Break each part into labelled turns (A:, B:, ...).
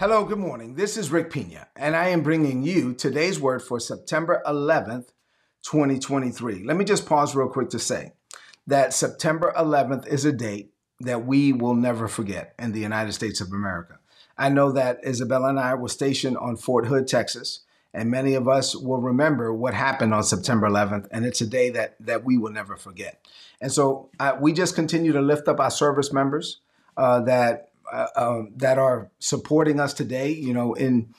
A: Hello, good morning. This is Rick Pina, and I am bringing you today's word for September 11th, 2023. Let me just pause real quick to say that September 11th is a date that we will never forget in the United States of America. I know that Isabella and I were stationed on Fort Hood, Texas, and many of us will remember what happened on September 11th, and it's a day that that we will never forget. And so uh, we just continue to lift up our service members uh, that uh, um, that are supporting us today, you know, in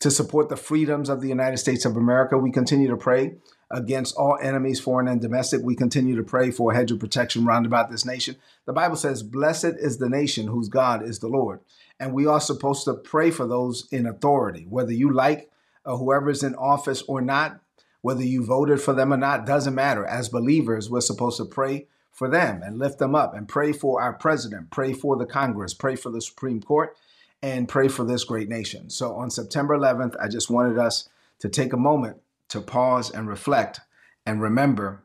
A: to support the freedoms of the United States of America. We continue to pray against all enemies, foreign and domestic. We continue to pray for a hedge of protection round about this nation. The Bible says, Blessed is the nation whose God is the Lord. And we are supposed to pray for those in authority, whether you like uh, whoever's in office or not, whether you voted for them or not, doesn't matter. As believers, we're supposed to pray for them and lift them up and pray for our president, pray for the Congress, pray for the Supreme Court, and pray for this great nation. So on September 11th, I just wanted us to take a moment to pause and reflect and remember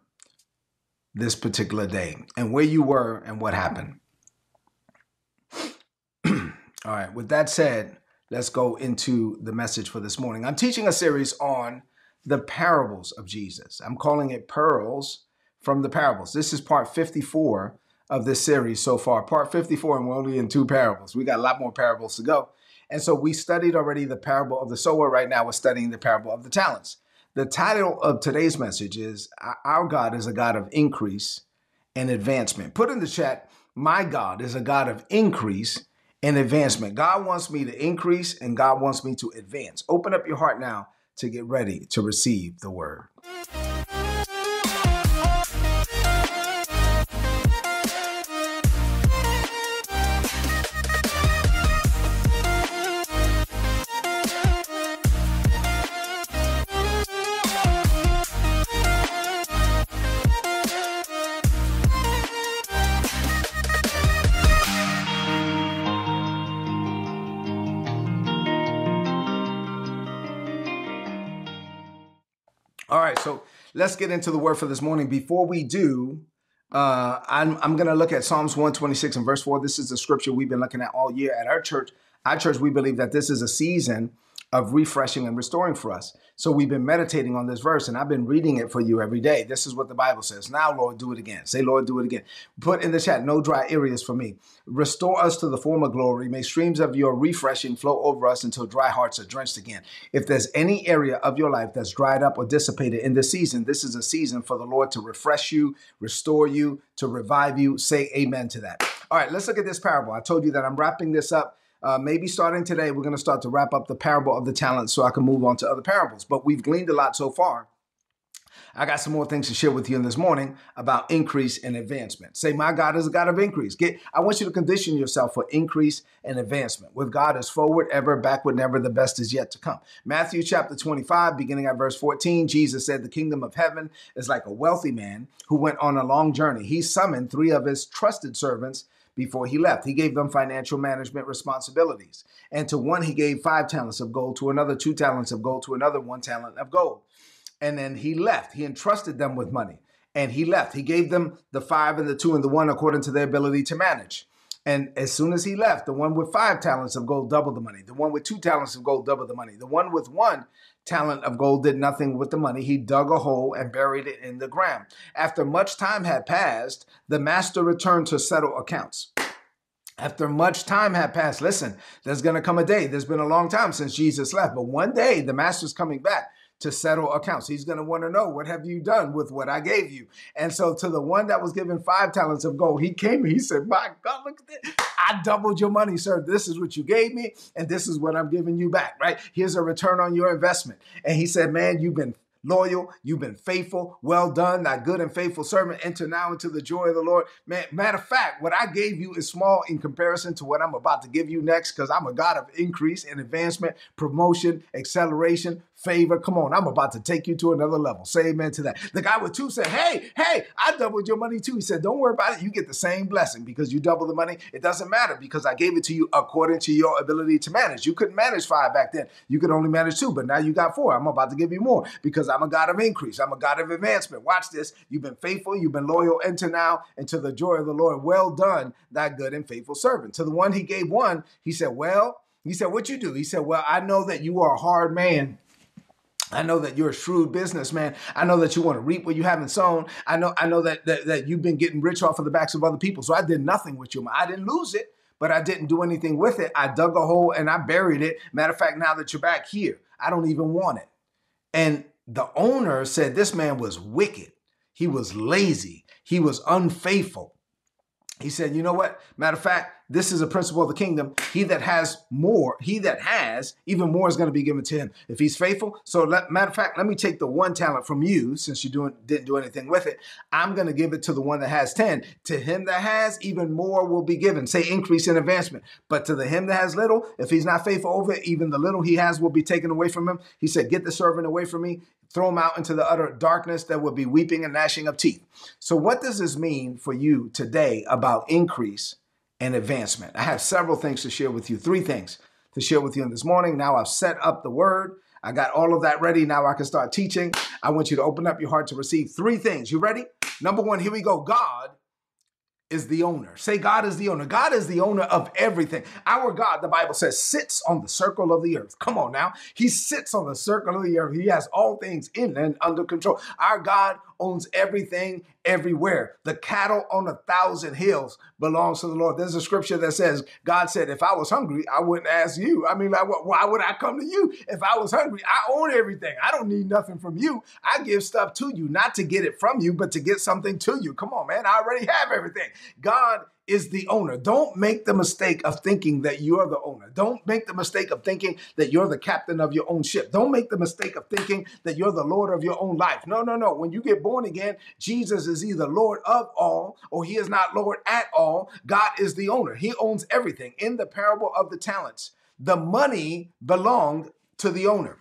A: this particular day and where you were and what happened. All right, with that said, let's go into the message for this morning. I'm teaching a series on the parables of Jesus. I'm calling it Pearls from the parables. This is part 54 of this series so far. Part 54, and we're only in two parables. We got a lot more parables to go. And so we studied already the parable of the sower. Right now, we're studying the parable of the talents. The title of today's message is Our God is a God of increase and advancement. Put in the chat, My God is a God of increase and advancement. God wants me to increase and God wants me to advance. Open up your heart now to get ready to receive the word. Let's get into the word for this morning. Before we do, uh, I'm, I'm going to look at Psalms 126 and verse 4. This is the scripture we've been looking at all year at our church. Our church, we believe that this is a season of refreshing and restoring for us. So we've been meditating on this verse and I've been reading it for you every day. This is what the Bible says. Now, Lord, do it again. Say, Lord, do it again. Put in the chat, no dry areas for me. Restore us to the former glory. May streams of your refreshing flow over us until dry hearts are drenched again. If there's any area of your life that's dried up or dissipated in this season, this is a season for the Lord to refresh you, restore you, to revive you. Say amen to that. All right, let's look at this parable. I told you that I'm wrapping this up uh, maybe starting today, we're going to start to wrap up the parable of the talents so I can move on to other parables. But we've gleaned a lot so far. I got some more things to share with you in this morning about increase and advancement. Say, my God is a God of increase. Get, I want you to condition yourself for increase and advancement. With God is forward, ever, backward, never. The best is yet to come. Matthew chapter 25, beginning at verse 14, Jesus said, The kingdom of heaven is like a wealthy man who went on a long journey. He summoned three of his trusted servants before he left. He gave them financial management responsibilities. And to one, he gave five talents of gold, to another, two talents of gold, to another, one talent of gold. And then he left. He entrusted them with money and he left. He gave them the five and the two and the one according to their ability to manage. And as soon as he left, the one with five talents of gold doubled the money. The one with two talents of gold doubled the money. The one with one talent of gold did nothing with the money. He dug a hole and buried it in the ground. After much time had passed, the master returned to settle accounts. After much time had passed, listen, there's going to come a day. There's been a long time since Jesus left, but one day the master's coming back to settle accounts. He's going to want to know, what have you done with what I gave you? And so to the one that was given five talents of gold, he came, he said, my God, look at this. I doubled your money, sir. This is what you gave me, and this is what I'm giving you back, right? Here's a return on your investment. And he said, man, you've been loyal. You've been faithful. Well done, thy good and faithful servant. Enter now into the joy of the Lord. Man, matter of fact, what I gave you is small in comparison to what I'm about to give you next because I'm a God of increase and advancement, promotion, acceleration, favor. Come on, I'm about to take you to another level. Say amen to that. The guy with two said, Hey, hey, I doubled your money too. He said, Don't worry about it. You get the same blessing because you double the money. It doesn't matter because I gave it to you according to your ability to manage. You couldn't manage five back then. You could only manage two, but now you got four. I'm about to give you more because I'm a God of increase. I'm a God of advancement. Watch this. You've been faithful. You've been loyal. Enter now into the joy of the Lord. Well done, that good and faithful servant. To the one he gave one, he said, Well, He said, What you do? He said, Well, I know that you are a hard man. I know that you're a shrewd businessman. I know that you want to reap what you haven't sown. I know, I know that, that, that you've been getting rich off of the backs of other people. So I did nothing with you. I didn't lose it, but I didn't do anything with it. I dug a hole and I buried it. Matter of fact, now that you're back here, I don't even want it. And the owner said this man was wicked. He was lazy. He was unfaithful. He said, you know what? Matter of fact, this is a principle of the kingdom. He that has more, he that has, even more is going to be given to him if he's faithful. So, let, matter of fact, let me take the one talent from you, since you doing, didn't do anything with it. I'm going to give it to the one that has 10. To him that has, even more will be given. Say increase in advancement. But to the him that has little, if he's not faithful over it, even the little he has will be taken away from him. He said, Get the servant away from me throw him out into the utter darkness that will be weeping and gnashing of teeth. So, what does this mean for you today about increase and advancement. I have several things to share with you, three things to share with you in this morning. Now I've set up the word. I got all of that ready. Now I can start teaching. I want you to open up your heart to receive three things. You ready? Number one, here we go. God is the owner. Say, God is the owner. God is the owner of everything. Our God, the Bible says, sits on the circle of the earth. Come on now. He sits on the circle of the earth. He has all things in and under control. Our God owns everything everywhere. The cattle on a thousand hills belongs to the Lord. There's a scripture that says, God said, if I was hungry, I wouldn't ask you. I mean, like, why would I come to you if I was hungry? I own everything. I don't need nothing from you. I give stuff to you, not to get it from you, but to get something to you. Come on, man. I already have everything. God is the owner. Don't make the mistake of thinking that you're the owner. Don't make the mistake of thinking that you're the captain of your own ship. Don't make the mistake of thinking that you're the Lord of your own life. No, no, no. When you get born again, Jesus is either Lord of all or he is not Lord at all. God is the owner. He owns everything. In the parable of the talents, the money belonged to the owner.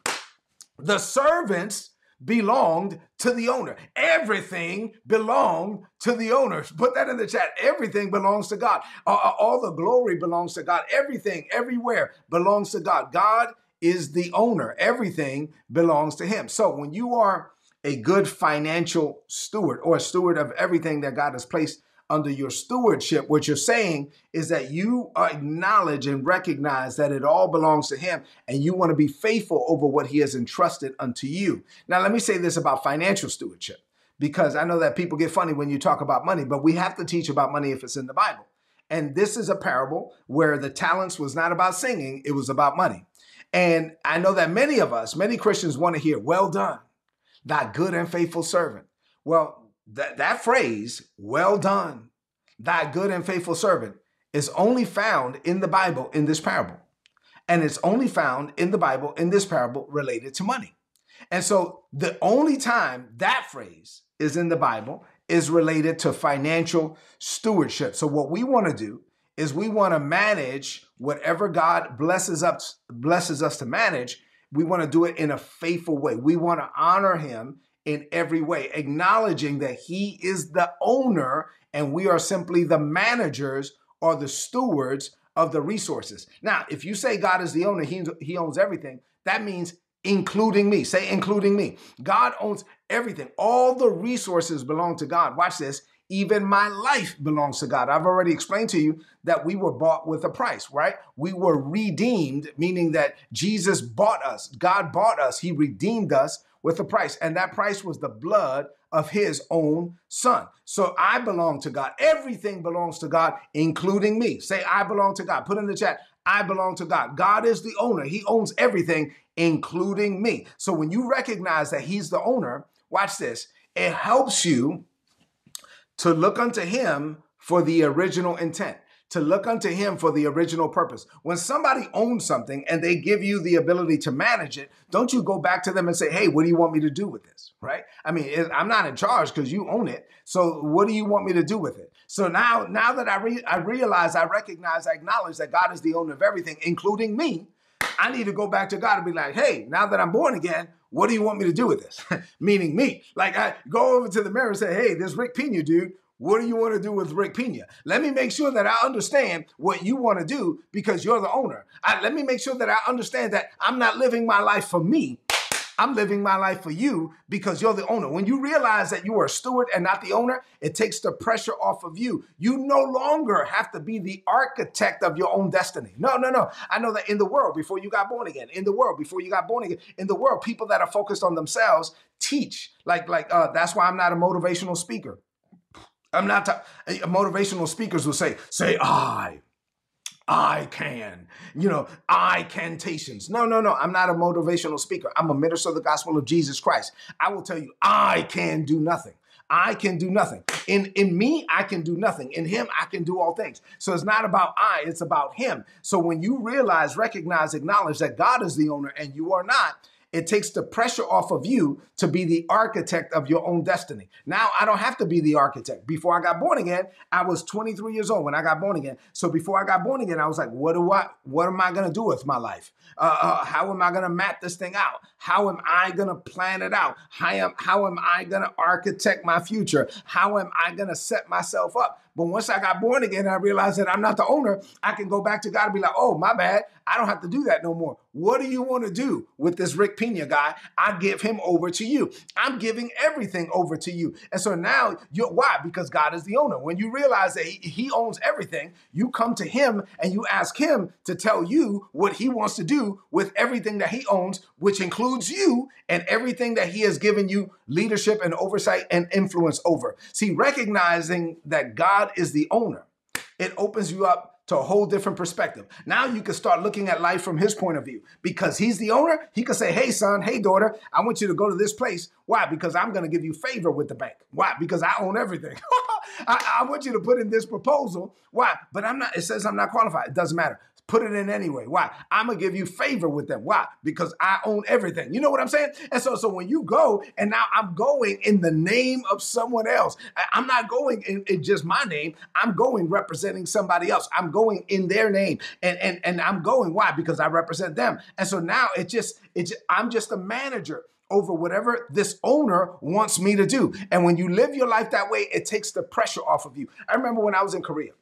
A: The servants belonged to the owner. Everything belonged to the owner. Put that in the chat. Everything belongs to God. Uh, all the glory belongs to God. Everything, everywhere belongs to God. God is the owner. Everything belongs to Him. So when you are a good financial steward or a steward of everything that God has placed under your stewardship, what you're saying is that you acknowledge and recognize that it all belongs to Him and you want to be faithful over what He has entrusted unto you. Now, let me say this about financial stewardship because I know that people get funny when you talk about money, but we have to teach about money if it's in the Bible. And this is a parable where the talents was not about singing, it was about money. And I know that many of us, many Christians want to hear, well done, thy good and faithful servant. Well, that, that phrase, well done, thy good and faithful servant, is only found in the Bible in this parable. And it's only found in the Bible in this parable related to money. And so the only time that phrase is in the Bible is related to financial stewardship. So what we want to do is we want to manage whatever God blesses us blesses us to manage. We want to do it in a faithful way. We want to honor him in every way, acknowledging that He is the owner and we are simply the managers or the stewards of the resources. Now, if you say God is the owner, He, he owns everything, that means including me. Say, including me. God owns everything. All the resources belong to God. Watch this. Even my life belongs to God. I've already explained to you that we were bought with a price, right? We were redeemed, meaning that Jesus bought us. God bought us. He redeemed us with a price, and that price was the blood of his own son. So I belong to God. Everything belongs to God, including me. Say, I belong to God. Put in the chat, I belong to God. God is the owner, He owns everything, including me. So when you recognize that He's the owner, watch this, it helps you to look unto Him for the original intent to look unto him for the original purpose. When somebody owns something and they give you the ability to manage it, don't you go back to them and say, "Hey, what do you want me to do with this?" Right? I mean, I'm not in charge because you own it. So, what do you want me to do with it? So now, now that I re- I realize, I recognize, I acknowledge that God is the owner of everything, including me. I need to go back to God and be like, "Hey, now that I'm born again, what do you want me to do with this?" Meaning me. Like I go over to the mirror and say, "Hey, this Rick Pina dude, what do you want to do with Rick Pina? Let me make sure that I understand what you want to do because you're the owner. I, let me make sure that I understand that I'm not living my life for me. I'm living my life for you because you're the owner. When you realize that you are a steward and not the owner, it takes the pressure off of you. You no longer have to be the architect of your own destiny. No, no, no. I know that in the world, before you got born again, in the world, before you got born again, in the world, people that are focused on themselves teach. Like, like uh, that's why I'm not a motivational speaker. I'm not t- eh, motivational speakers will say, say I I can, you know, I cantations. No, no, no. I'm not a motivational speaker. I'm a minister of the gospel of Jesus Christ. I will tell you, I can do nothing. I can do nothing. In in me, I can do nothing. In him, I can do all things. So it's not about I, it's about him. So when you realize, recognize, acknowledge that God is the owner and you are not, it takes the pressure off of you to be the architect of your own destiny. Now I don't have to be the architect. Before I got born again, I was 23 years old when I got born again. So before I got born again, I was like, what do I, what am I going to do with my life? Uh, uh, how am I going to map this thing out? How am I going to plan it out? How am, how am I going to architect my future? How am I going to set myself up? But once I got born again, I realized that I'm not the owner. I can go back to God and be like, oh, my bad. I don't have to do that no more. What do you want to do with this Rick Pina guy? I give him over to you. I'm giving everything over to you. And so now, you why? Because God is the owner. When you realize that he owns everything, you come to him and you ask him to tell you what he wants to do with everything that he owns, which includes you and everything that he has given you leadership and oversight and influence over. See, recognizing that God is the owner, it opens you up to a whole different perspective. Now you can start looking at life from his point of view because he's the owner. He can say, Hey, son, hey, daughter, I want you to go to this place. Why? Because I'm going to give you favor with the bank. Why? Because I own everything. I, I, want you to put in this proposal. Why? But I'm not, it says I'm not qualified. It doesn't matter. Put it in anyway. Why? I'm gonna give you favor with them. Why? Because I own everything. You know what I'm saying? And so, so when you go, and now I'm going in the name of someone else. I'm not going in, in just my name. I'm going representing somebody else. I'm going in their name, and and and I'm going. Why? Because I represent them. And so now it just it's I'm just a manager over whatever this owner wants me to do. And when you live your life that way, it takes the pressure off of you. I remember when I was in Korea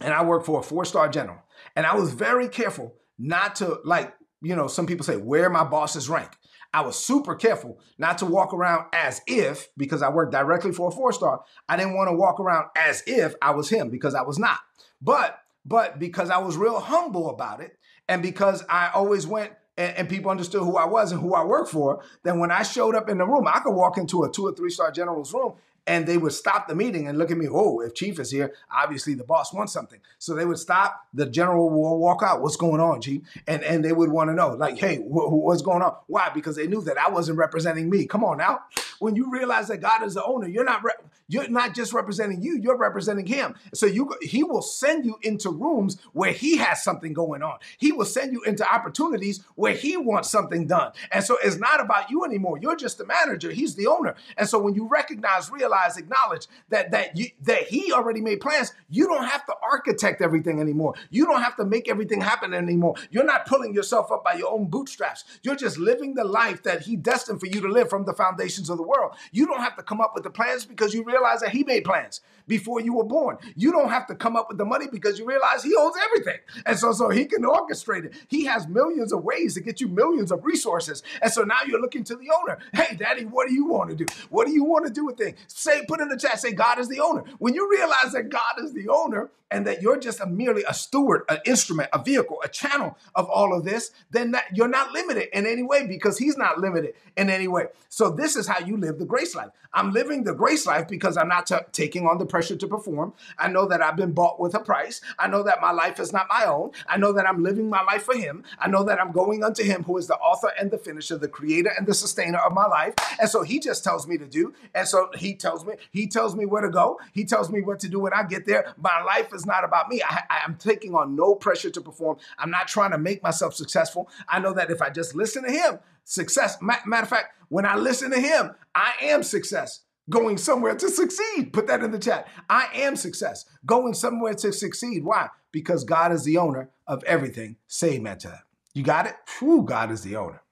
A: and I worked for a four star general. And I was very careful not to, like, you know, some people say, wear my boss's rank. I was super careful not to walk around as if, because I worked directly for a four star, I didn't want to walk around as if I was him because I was not. But, but because I was real humble about it, and because I always went and, and, people understood who I was and who I worked for, then when I showed up in the room, I could walk into a two or three star general's room and they would stop the meeting and look at me. Oh, if chief is here, obviously the boss wants something. So they would stop. The general will walk out. What's going on, chief? And and they would want to know, like, hey, wh- what's going on? Why? Because they knew that I wasn't representing me. Come on now. When you realize that God is the owner, you're not re- you're not just representing you. You're representing Him. So you He will send you into rooms where He has something going on. He will send you into opportunities where He wants something done. And so it's not about you anymore. You're just the manager. He's the owner. And so when you recognize, realize acknowledge that that you that he already made plans. You don't have to architect everything anymore. You don't have to make everything happen anymore. You're not pulling yourself up by your own bootstraps. You're just living the life that he destined for you to live from the foundations of the world. You don't have to come up with the plans because you realize that he made plans before you were born. You don't have to come up with the money because you realize he owns everything. And so, so he can orchestrate it. He has millions of ways to get you millions of resources. And so now you're looking to the owner. Hey, daddy, what do you want to do? What do you want to do with things? Say, put in the chat, say God is the owner. When you realize that God is the owner, and that you're just a merely a steward, an instrument, a vehicle, a channel of all of this, then that you're not limited in any way because he's not limited in any way. So this is how you live the grace life. I'm living the grace life because I'm not t- taking on the pressure to perform. I know that I've been bought with a price. I know that my life is not my own. I know that I'm living my life for him. I know that I'm going unto him who is the author and the finisher, the creator and the sustainer of my life. And so he just tells me to do. And so he tells me, he tells me where to go. He tells me what to do when I get there. My life is not about me. I, am taking on no pressure to perform. I'm not trying to make myself successful. I know that if I just listen to him, success. Matter of fact, when I listen to him, I am success. Going somewhere to succeed. Put that in the chat. I am success. Going somewhere to succeed. Why? Because God is the owner of everything. Say amen to that. You got it? Whew, God is the owner.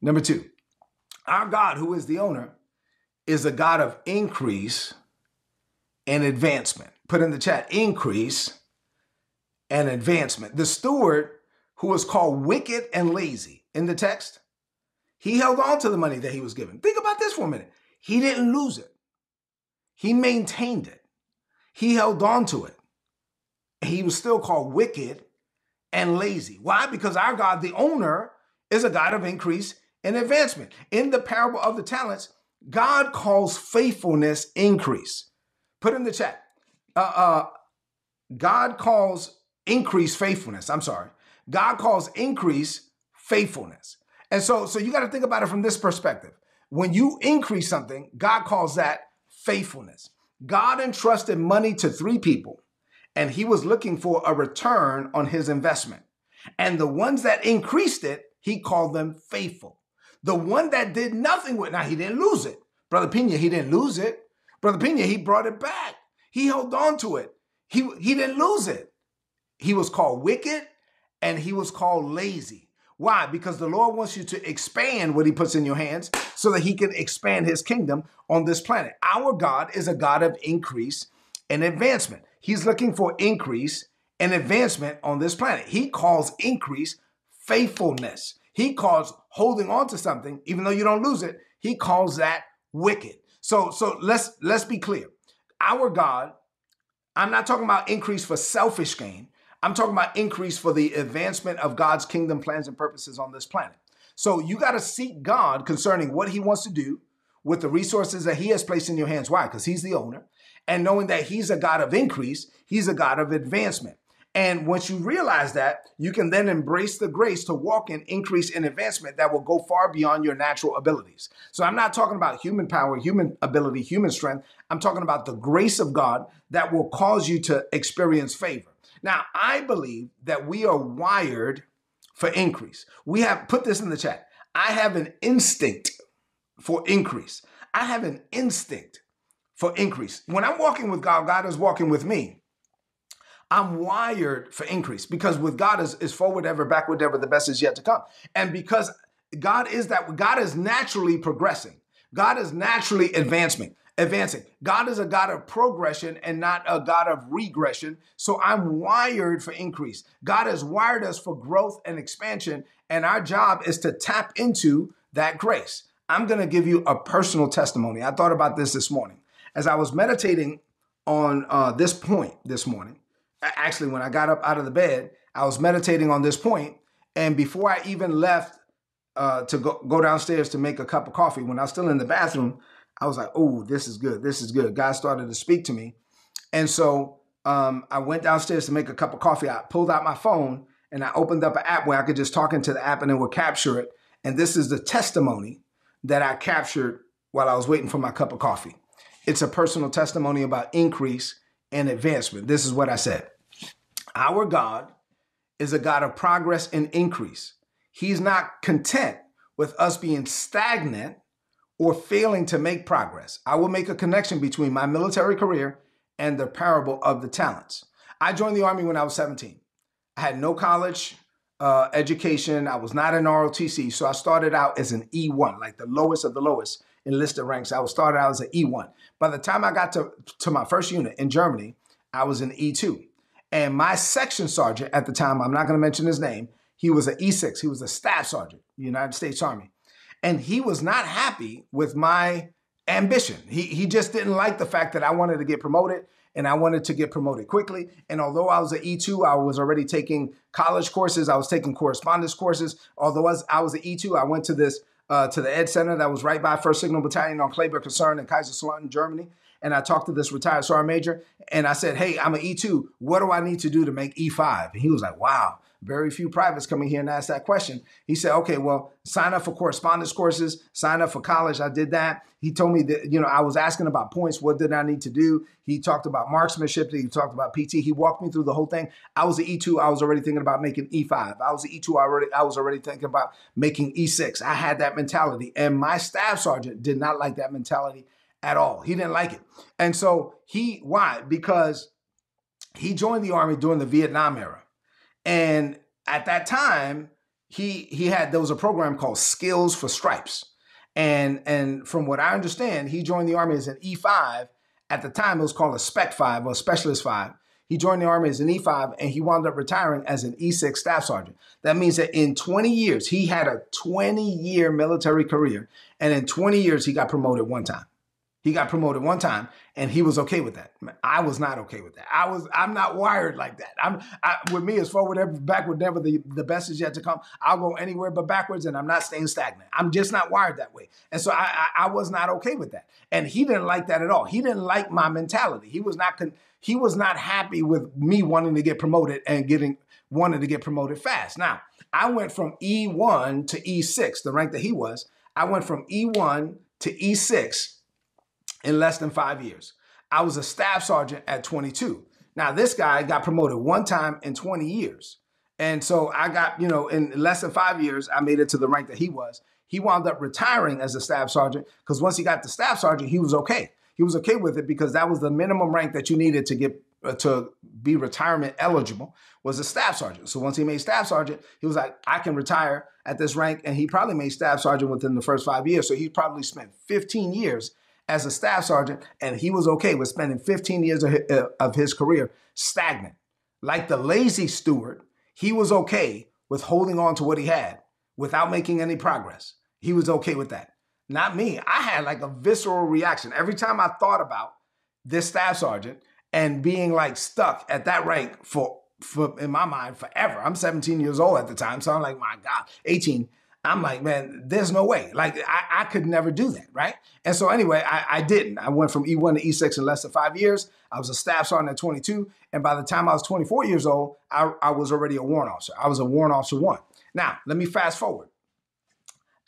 A: Number two, our God, who is the owner, is a God of increase and advancement put in the chat increase and advancement. The steward who was called wicked and lazy in the text, He held on to the money that he was given. Think about this for a minute. He didn't lose it. He maintained it. He held on to it. He was still called wicked and lazy. Why? Because our God, the owner, is a God of increase and advancement. In the parable of the talents, God calls faithfulness increase. Put in the chat. Uh, uh, God calls increase faithfulness. I'm sorry. God calls increase faithfulness. And so, so you got to think about it from this perspective. When you increase something, God calls that faithfulness. God entrusted money to three people, and he was looking for a return on his investment. And the ones that increased it, he called them faithful. The one that did nothing with, now he didn't lose it. Brother Pina, he didn't lose it. Brother Pina, he brought it back. He held on to it. He, he didn't lose it. He was called wicked and he was called lazy. Why? Because the Lord wants you to expand what he puts in your hands so that he can expand his kingdom on this planet. Our God is a God of increase and advancement. He's looking for increase and advancement on this planet. He calls increase faithfulness. He calls holding on to something, even though you don't lose it, he calls that wicked. So, so let's let's be clear. Our God, I'm not talking about increase for selfish gain. I'm talking about increase for the advancement of God's kingdom plans and purposes on this planet. So you got to seek God concerning what he wants to do with the resources that he has placed in your hands. Why? Because he's the owner. And knowing that he's a God of increase, he's a God of advancement. And once you realize that, you can then embrace the grace to walk in increase in advancement that will go far beyond your natural abilities. So I'm not talking about human power, human ability, human strength. I'm talking about the grace of God that will cause you to experience favor. Now, I believe that we are wired for increase. We have put this in the chat. I have an instinct for increase. I have an instinct for increase. When I'm walking with God, God is walking with me. I'm wired for increase because with God is, is forward ever, backward ever, the best is yet to come. And because God is that, God is naturally progressing. God is naturally advancing. Advancing. God is a God of progression and not a God of regression. So I'm wired for increase. God has wired us for growth and expansion, and our job is to tap into that grace. I'm going to give you a personal testimony. I thought about this this morning as I was meditating on uh, this point this morning actually, when I got up out of the bed, I was meditating on this point, and before I even left uh, to go, go downstairs to make a cup of coffee, when I was still in the bathroom, I was like, "Oh, this is good. This is good." God started to speak to me, and so um, I went downstairs to make a cup of coffee. I pulled out my phone and I opened up an app where I could just talk into the app and it would capture it. And this is the testimony that I captured while I was waiting for my cup of coffee. It's a personal testimony about increase and advancement. This is what I said. Our God is a God of progress and increase. He's not content with us being stagnant or failing to make progress. I will make a connection between my military career and the parable of the talents. I joined the Army when I was 17. I had no college uh, education. I was not an ROTC. So I started out as an E1, like the lowest of the lowest enlisted ranks. I was started out as an E1. By the time I got to, to my first unit in Germany, I was an E2. And my section sergeant at the time, I'm not going to mention his name, he was an E6. He was a staff sergeant, United States Army. And he was not happy with my ambition. He, he just didn't like the fact that I wanted to get promoted and I wanted to get promoted quickly. And although I was an E2, I was already taking college courses, I was taking correspondence courses. Although as I was an E2, I went to this uh, to the Ed Center that was right by First Signal Battalion on Kleber Kaserne in Kaiserslautern, Germany and I talked to this retired sergeant major and I said, Hey, I'm an E2. What do I need to do to make E5? And he was like, Wow, very few privates coming here and ask that question. He said, Okay, well, sign up for correspondence courses, sign up for college. I did that. He told me that, you know, I was asking about points. What did I need to do? He talked about marksmanship. He talked about PT. He walked me through the whole thing. I was an E2. I was already thinking about making E5. I was an E2. I already, I was already thinking about making E6. I had that mentality. And my staff sergeant did not like that mentality at all. He didn't like it. And so he, why? Because he joined the army during the Vietnam era. And at that time, he he had there was a program called Skills for Stripes. And and from what I understand, he joined the army as an E5. At the time, it was called a Spec 5 or Specialist 5. He joined the Army as an E5 and he wound up retiring as an E6 staff sergeant. That means that in 20 years, he had a 20 year military career. And in 20 years, he got promoted one time. He got promoted one time and he was okay with that. I was not okay with that. I was I'm not wired like that. I'm I, with me as forward ever backward never the, the best is yet to come. I'll go anywhere but backwards and I'm not staying stagnant. I'm just not wired that way. And so I, I, I was not okay with that. And he didn't like that at all. He didn't like my mentality. He was not con- he was not happy with me wanting to get promoted and getting wanted to get promoted fast. Now, I went from E1 to E6, the rank that he was. I went from E1 to E6 in less than five years. I was a staff sergeant at 22. Now, this guy got promoted one time in 20 years. And so I got, you know, in less than five years, I made it to the rank that he was. He wound up retiring as a staff sergeant because once he got the staff sergeant, he was okay. He was okay with it because that was the minimum rank that you needed to get uh, to be retirement eligible was a staff sergeant. So once he made staff sergeant, he was like, I can retire at this rank. And he probably made staff sergeant within the first five years. So he probably spent 15 years as a staff sergeant, and he was okay with spending 15 years of his, uh, of his career stagnant. Like the lazy steward, he was okay with holding on to what he had without making any progress. He was okay with that. Not me. I had like a visceral reaction every time I thought about this staff sergeant and being like stuck at that rank for for in my mind forever. I'm 17 years old at the time, so I'm like, my God, 18. I'm like, man, there's no way. Like, I, I could never do that, right? And so, anyway, I, I, didn't. I went from E1 to E6 in less than five years. I was a staff sergeant at 22. And by the time I was 24 years old, I, I was already a warrant officer. I was a warrant officer one. Now, let me fast forward.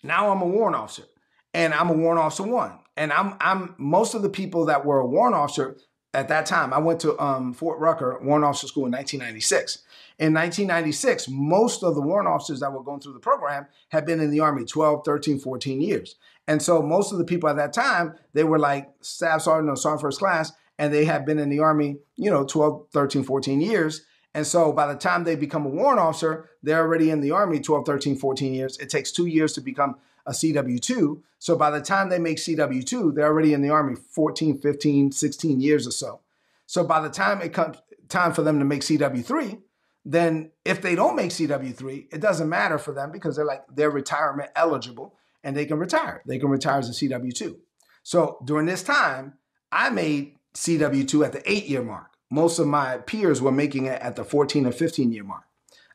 A: Now I'm a warrant officer, and I'm a warrant officer one. And I'm, I'm most of the people that were a warrant officer at that time, I went to um, Fort Rucker Warrant Officer School in 1996. In 1996, most of the warrant officers that were going through the program had been in the Army 12, 13, 14 years. And so most of the people at that time, they were like staff sergeant or sergeant first class, and they had been in the Army, you know, 12, 13, 14 years. And so by the time they become a warrant officer, they're already in the Army 12, 13, 14 years. It takes two years to become a CW2. So by the time they make CW2, they're already in the Army 14, 15, 16 years or so. So by the time it comes time for them to make CW3, then if they don't make CW3, it doesn't matter for them because they're like they're retirement eligible and they can retire. They can retire as a CW2. So during this time, I made CW2 at the eight year mark. Most of my peers were making it at the 14 or 15 year mark.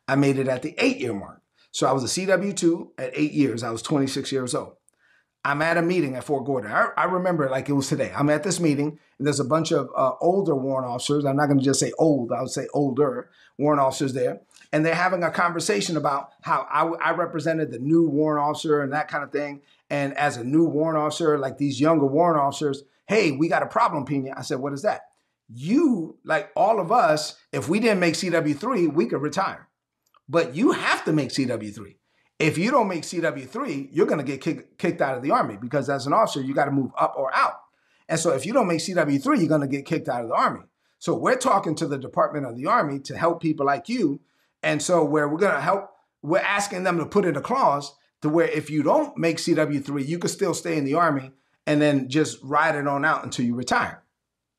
A: I made it at the eight year mark. So I was a CW2 at eight years. I was 26 years old. I'm at a meeting at Fort Gordon. I, I, remember like it was today. I'm at this meeting, and there's a bunch of uh, older warrant officers. I'm not going to just say old, I would say older warrant officers there. And they're having a conversation about how I, I represented the new warrant officer and that kind of thing. And as a new warrant officer, like these younger warrant officers, hey, we got a problem, Pina. I said, what is that? You, like all of us, if we didn't make CW3, we could retire. But you have to make CW3 if you don't make CW3, you're going to get kick, kicked out of the Army because as an officer, you got to move up or out. And so if you don't make CW3, you're going to get kicked out of the Army. So we're talking to the Department of the Army to help people like you. And so where we're going to help, we're asking them to put in a clause to where if you don't make CW3, you could still stay in the Army and then just ride it on out until you retire.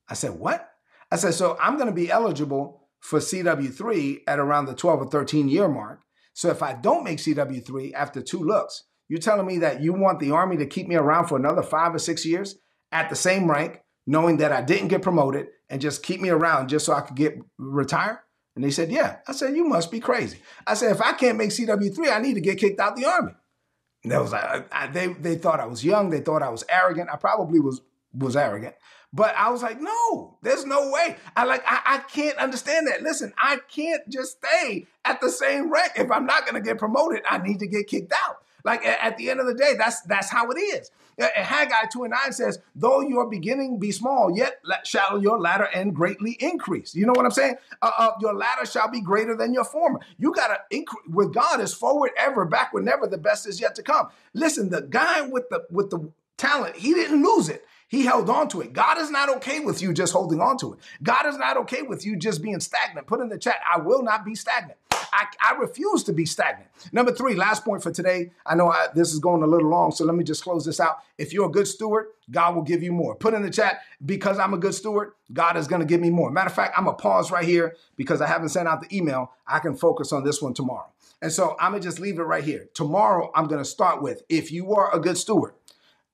A: I said, what? I said, so I'm going to be eligible for CW3 at around the 12 or 13 year mark. So if I don't make CW3 after two looks, you're telling me that you want the Army to keep me around for another five or six years at the same rank, knowing that I didn't get promoted and just keep me around just so I could get retire? And they said, yeah. I said, you must be crazy. I said, if I can't make CW3, I need to get kicked out the Army. And they was like, I, they, they thought I was young. They thought I was arrogant. I probably was, was arrogant. But I was like, no, there's no way. I like, I, I can't understand that. Listen, I can't just stay at the same rank. If I'm not to get promoted, I need to get kicked out. Like at the end of the day, that's that's how it is. Haggai 2 and 9 says, though your beginning be small, yet shall your latter end greatly increase. You know what I'm saying? Uh, uh, your latter shall be greater than your former. You got to increase with God is forward ever, backward never. The best is yet to come. Listen, the guy with the with the talent, he didn't lose it. He held on to it. God is not okay with you just holding on to it. God is not okay with you just being stagnant. Put in the chat, I will not be stagnant. I, I refuse to be stagnant. Number three, last point for today. I know I, this is going a little long, so let me just close this out. If you're a good steward, God will give you more. Put in the chat, because I'm a good steward, God is going to give me more. Matter of fact, I'm going to pause right here because I haven't sent out the email. I can focus on this one tomorrow. And so I'm going to just leave it right here. Tomorrow, I'm going to start with if you are a good steward,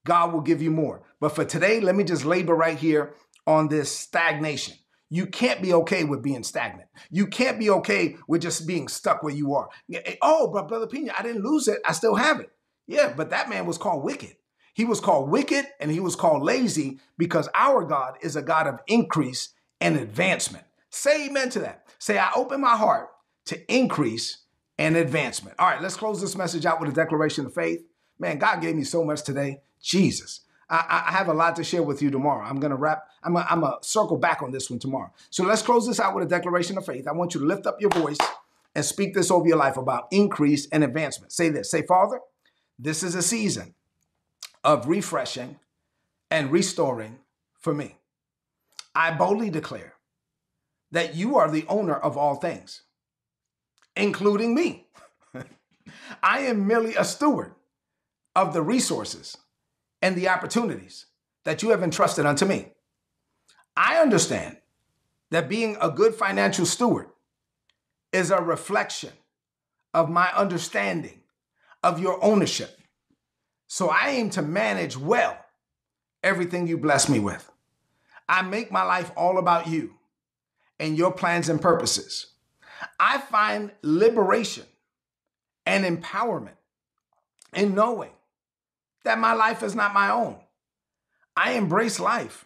A: God will give you more. But for today, let me just labor right here on this stagnation. You can't be okay with being stagnant. You can't be okay with just being stuck where you are. Eh, oh, but Brother Pina, I didn't lose it. I still have it. Yeah, but that man was called wicked. He was called wicked and he was called lazy because our God is a God of increase and advancement. Say amen to that. Say, I open my heart to increase and advancement. All right, let's close this message out with a declaration of faith. Man, God gave me so much today. Jesus. I, I have a lot to share with you tomorrow. I'm going to wrap, I'm going to circle back on this one tomorrow. So let's close this out with a declaration of faith. I want you to lift up your voice and speak this over your life about increase and advancement. Say this Say, Father, this is a season of refreshing and restoring for me. I boldly declare that you are the owner of all things, including me. I am merely a steward of the resources and the opportunities that you have entrusted unto me. I understand that being a good financial steward is a reflection of my understanding of your ownership. So I aim to manage well everything you bless me with. I make my life all about you and your plans and purposes. I find liberation and empowerment in knowing that my life is not my own. I embrace life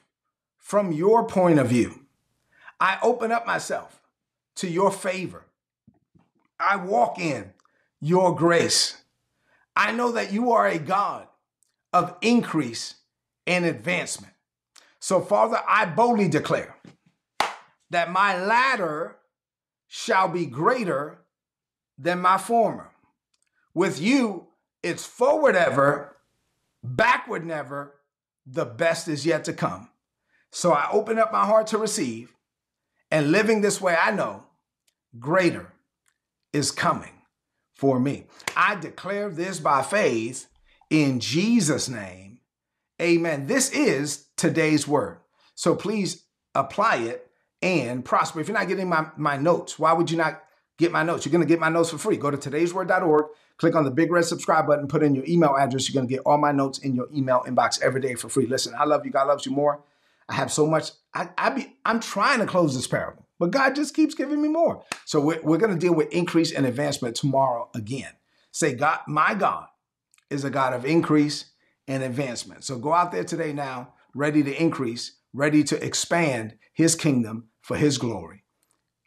A: from your point of view. I open up myself to your favor. I walk in your grace. I know that you are a God of increase and advancement. So, Father, I boldly declare that my latter shall be greater than my former. With you, it's forward ever backward never, the best is yet to come. So I open up my heart to receive, and living this way, I know greater is coming for me. I declare this by faith in Jesus' name. Amen. This is today's word. So please apply it and prosper. If you're not getting my, my notes, why would you not get my notes? You're going to get my notes for free. Go to today'sword.org Click on the big red subscribe button, put in your email address. You're going to get all my notes in your email inbox every day for free. Listen, I love you. God loves you more. I have so much. I, I be, I'm trying to close this parable, but God just keeps giving me more. So we're, we're going to deal with increase and advancement tomorrow again. Say, God, my God is a God of increase and advancement. So go out there today now, ready to increase, ready to expand his kingdom for his glory.